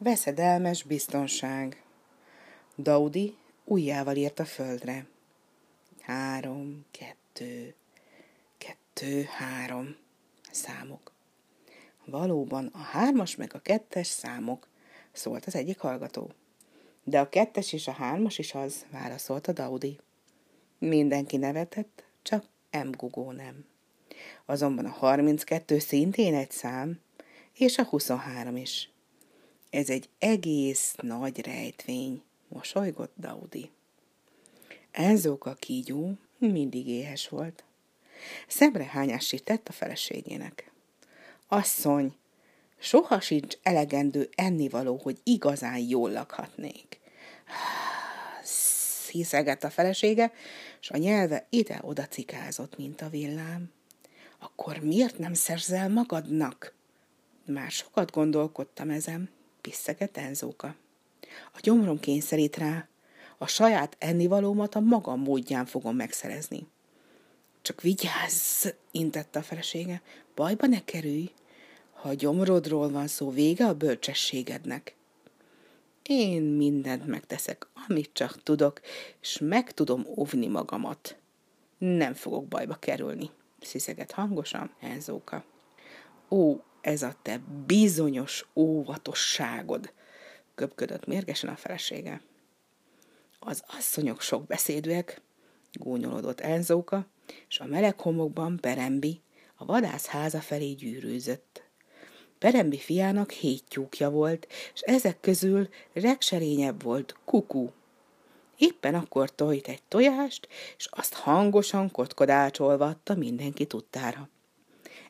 Veszedelmes biztonság. Daudi ujjával írt a földre. Három, kettő, kettő, három számok. Valóban a hármas meg a kettes számok, szólt az egyik hallgató. De a kettes és a hármas is az, válaszolta Daudi. Mindenki nevetett, csak M. Gugó nem. Azonban a 32 szintén egy szám, és a 23 is. Ez egy egész nagy rejtvény, mosolygott Daudi. Enzóka kígyó mindig éhes volt. Szemre hányást tett a feleségének. Asszony, soha sincs elegendő ennivaló, hogy igazán jól lakhatnék. Sziszegett a felesége, és a nyelve ide-oda cikázott, mint a villám. Akkor miért nem szerzel magadnak? Már sokat gondolkodtam ezen, piszegett Enzóka. A gyomrom kényszerít rá, a saját ennivalómat a magam módján fogom megszerezni. Csak vigyázz, intette a felesége, bajba ne kerülj. Ha a gyomrodról van szó, vége a bölcsességednek. Én mindent megteszek, amit csak tudok, és meg tudom óvni magamat. Nem fogok bajba kerülni, sziszeget hangosan Enzóka. Ó, ez a te bizonyos óvatosságod, köpködött mérgesen a felesége. Az asszonyok sok beszédűek, gúnyolódott Enzóka, és a meleg homokban Perembi a vadász háza felé gyűrűzött. Perembi fiának hét tyúkja volt, és ezek közül legserényebb volt Kuku. Éppen akkor tojt egy tojást, és azt hangosan kotkodácsolvatta mindenki tudtára.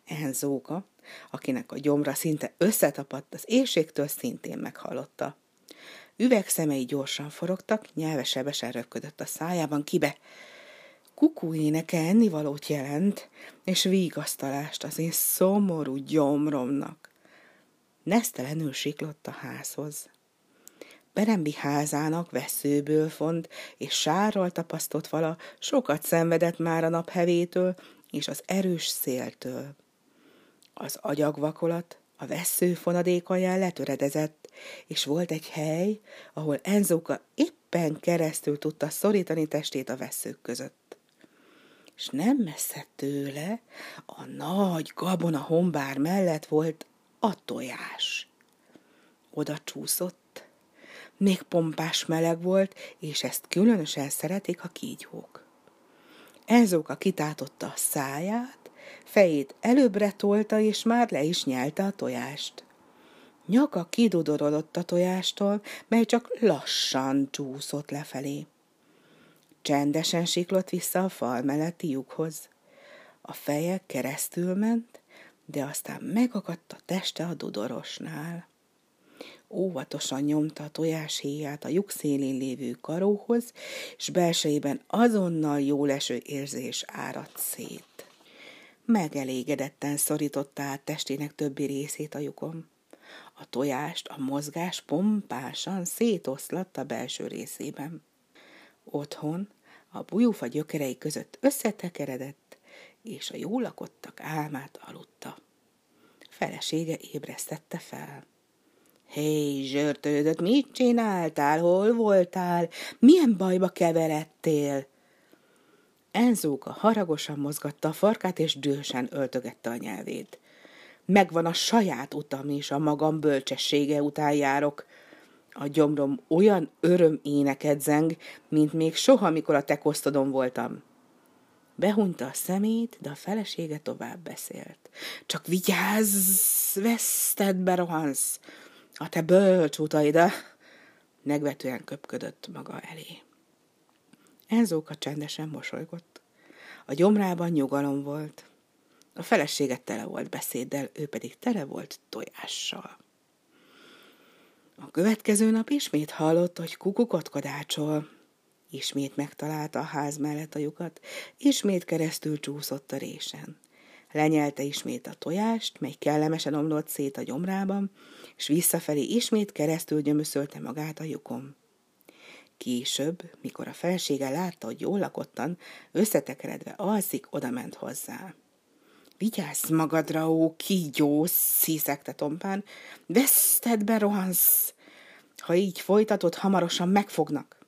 Enzóka, akinek a gyomra szinte összetapadt az éjségtől, szintén meghallotta. Üvegszemei gyorsan forogtak, nyelve sebesen röpködött a szájában, kibe. Kukú éneke ennivalót jelent, és vigasztalást az én szomorú gyomromnak. Nesztelenül siklott a házhoz. Berembi házának veszőből font, és sárral tapasztott vala sokat szenvedett már a naphevétől és az erős széltől. Az agyagvakolat a vesző fonadékaján letöredezett, és volt egy hely, ahol Enzóka éppen keresztül tudta szorítani testét a veszők között. És nem messze tőle, a nagy gabona hombár mellett volt a tojás. Oda csúszott. Még pompás meleg volt, és ezt különösen szeretik a kígyók. Enzóka kitátotta a száját, fejét előbbre tolta, és már le is nyelte a tojást. Nyaka kidudorodott a tojástól, mely csak lassan csúszott lefelé. Csendesen siklott vissza a fal melletti lyukhoz. A feje keresztül ment, de aztán megakadt a teste a dudorosnál. Óvatosan nyomta a tojáshéját a lyuk szélén lévő karóhoz, és belsejében azonnal jóleső érzés áradt szét. Megelégedetten szorította át testének többi részét a lyukon. A tojást a mozgás pompásan szétoszlatta belső részében. Otthon a bujúfa gyökerei között összetekeredett, és a jól lakottak álmát aludta. Felesége ébresztette fel. Hé, zsörtődött, mit csináltál, hol voltál, milyen bajba keveredtél? Enzóka haragosan mozgatta a farkát, és dühösen öltögette a nyelvét. Megvan a saját utam, és a magam bölcsessége után járok. A gyomrom olyan öröm éneket zeng, mint még soha, mikor a te voltam. Behunta a szemét, de a felesége tovább beszélt. Csak vigyázz, veszted berohansz. A te bölcs utaida. Negvetően köpködött maga elé. Enzóka csendesen mosolygott. A gyomrában nyugalom volt. A felesége tele volt beszéddel, ő pedig tele volt tojással. A következő nap ismét hallott, hogy kukukot kodácsol. Ismét megtalálta a ház mellett a lyukat, ismét keresztül csúszott a résen. Lenyelte ismét a tojást, mely kellemesen omlott szét a gyomrában, és visszafelé ismét keresztül gyömöszölte magát a lyukon. Később, mikor a felsége látta, hogy jól lakottan, összetekeredve alszik, odament hozzá. Vigyázz magadra, ó, kígyó, sziszegte tompán, veszted be rohansz. Ha így folytatod, hamarosan megfognak.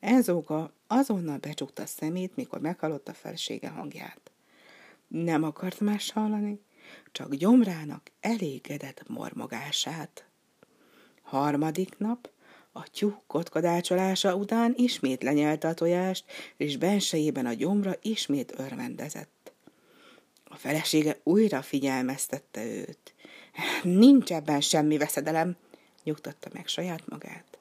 Enzóka azonnal becsukta a szemét, mikor meghallott a felsége hangját. Nem akart más hallani, csak gyomrának elégedett mormogását. Harmadik nap a tyúk kotkodácsolása után ismét lenyelte a tojást, és bensejében a gyomra ismét örvendezett. A felesége újra figyelmeztette őt. Nincs ebben semmi veszedelem, nyugtatta meg saját magát.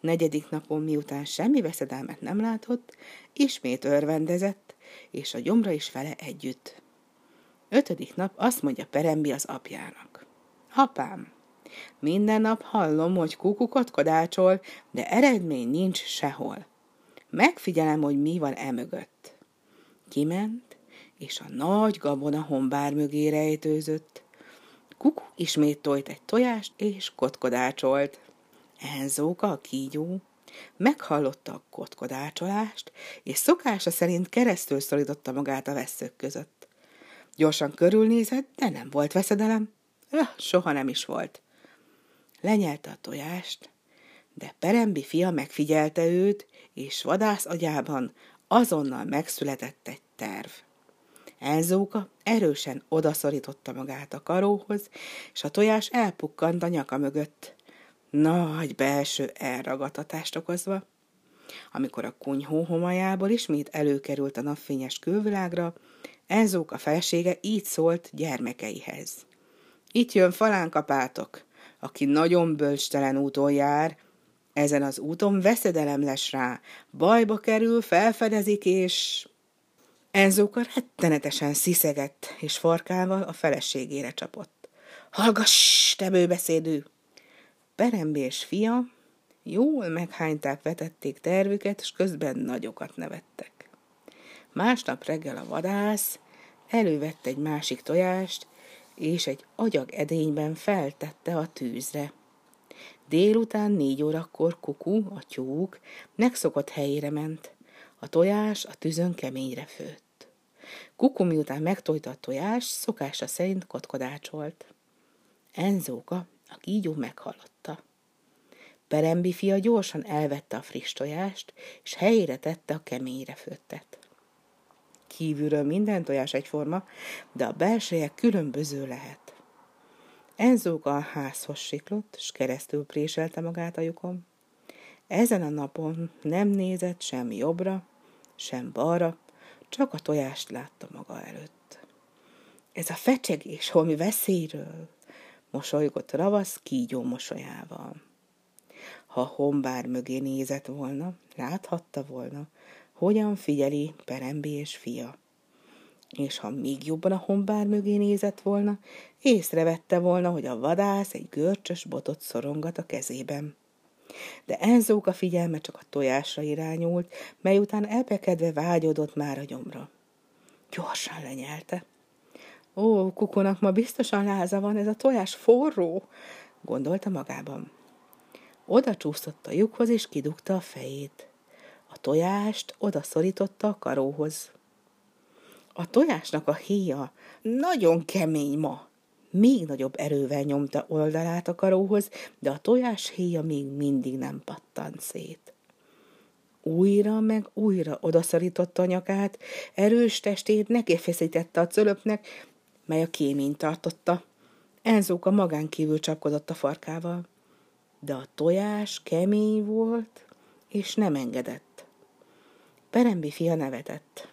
Negyedik napon, miután semmi veszedelmet nem látott, ismét örvendezett, és a gyomra is vele együtt. Ötödik nap azt mondja Perembi az apjának. Apám, minden nap hallom, hogy kukukat kodácsol, de eredmény nincs sehol. Megfigyelem, hogy mi van emögött. Kiment, és a nagy gabona hombár mögé rejtőzött. Kuku ismét tojt egy tojást, és kotkodácsolt. Enzóka, a kígyó, meghallotta a kotkodácsolást, és szokása szerint keresztül szorította magát a veszők között. Gyorsan körülnézett, de nem volt veszedelem. Öh, soha nem is volt. Lenyelte a tojást, de Perembi fia megfigyelte őt, és vadász agyában azonnal megszületett egy terv. Enzóka erősen odaszorította magát a karóhoz, és a tojás elpukkant a nyaka mögött, nagy belső elragadtatást okozva. Amikor a kunyhó homajából ismét előkerült a napfényes külvilágra, Enzóka felsége így szólt gyermekeihez. Itt jön falánkapátok, aki nagyon bölcstelen úton jár, ezen az úton veszedelem lesz rá, bajba kerül, felfedezik, és... Enzóka rettenetesen sziszegett, és farkával a feleségére csapott. Hallgass, te bőbeszédű! Perembi és fia jól meghányták, vetették tervüket, és közben nagyokat nevettek. Másnap reggel a vadász elővette egy másik tojást, és egy agyag edényben feltette a tűzre. Délután négy órakor kuku, a tyúk, megszokott helyére ment. A tojás a tűzön keményre főtt. Kuku miután megtojta a tojást, szokása szerint kotkodácsolt. Enzóka, a kígyó meghallotta. Perembi fia gyorsan elvette a friss tojást, és helyére tette a keményre főttet. Kívülről minden tojás egyforma, de a belseje különböző lehet. Enzóka a házhoz siklott, s keresztül préselte magát a lyukon. Ezen a napon nem nézett sem jobbra, sem balra, csak a tojást látta maga előtt. Ez a fecsegés holmi veszélyről, mosolygott ravasz kígyó mosolyával. Ha hombár mögé nézett volna, láthatta volna, hogyan figyeli Perembi és fia. És ha még jobban a hombár mögé nézett volna, észrevette volna, hogy a vadász egy görcsös botot szorongat a kezében. De Enzóka figyelme csak a tojásra irányult, mely után elpekedve vágyodott már a gyomra. Gyorsan lenyelte. Ó, kukunak ma biztosan láza van, ez a tojás forró, gondolta magában. Oda csúszott a lyukhoz, és kidugta a fejét. A tojást oda szorította a karóhoz. A tojásnak a héja nagyon kemény ma. Még nagyobb erővel nyomta oldalát a karóhoz, de a tojás héja még mindig nem pattant szét. Újra meg újra odaszorította a nyakát, erős testét nekifeszítette a cölöpnek, mely a kéményt tartotta. Enzóka magán kívül csapkodott a farkával. De a tojás kemény volt, és nem engedett. Perembi fia nevetett.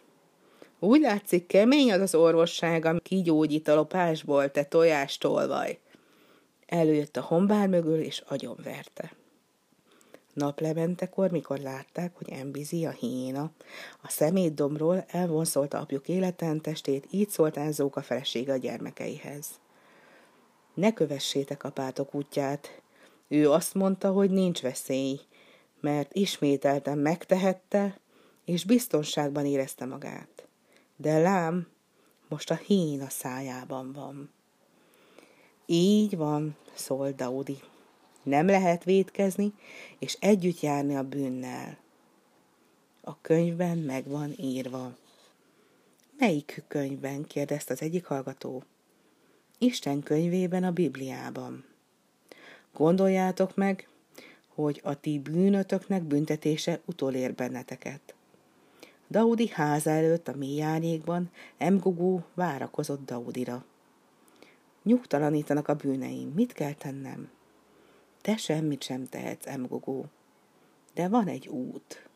Úgy látszik, kemény az az orvosság, ami kigyógyít a lopásból, te tojástolvaj. Előjött a hombár mögül, és agyonverte. Naplementekor, mikor látták, hogy Embizi, a hiéna, a szemétdomról elvonszolta apjuk életen testét, így szólt Enzóka felesége a gyermekeihez. Ne kövessétek apátok útját. Ő azt mondta, hogy nincs veszély, mert ismételten megtehette, és biztonságban érezte magát. De lám, most a hín a szájában van. Így van, szólt Daudi. Nem lehet védkezni, és együtt járni a bűnnel. A könyvben meg van írva. Melyik könyvben? kérdezte az egyik hallgató. Isten könyvében, a Bibliában. Gondoljátok meg, hogy a ti bűnötöknek büntetése utolér benneteket. Daudi háza előtt a mély árnyékban Emgugú várakozott Daudira. Nyugtalanítanak a bűneim, mit kell tennem? Te semmit sem tehetsz, Emgugú. De van egy út.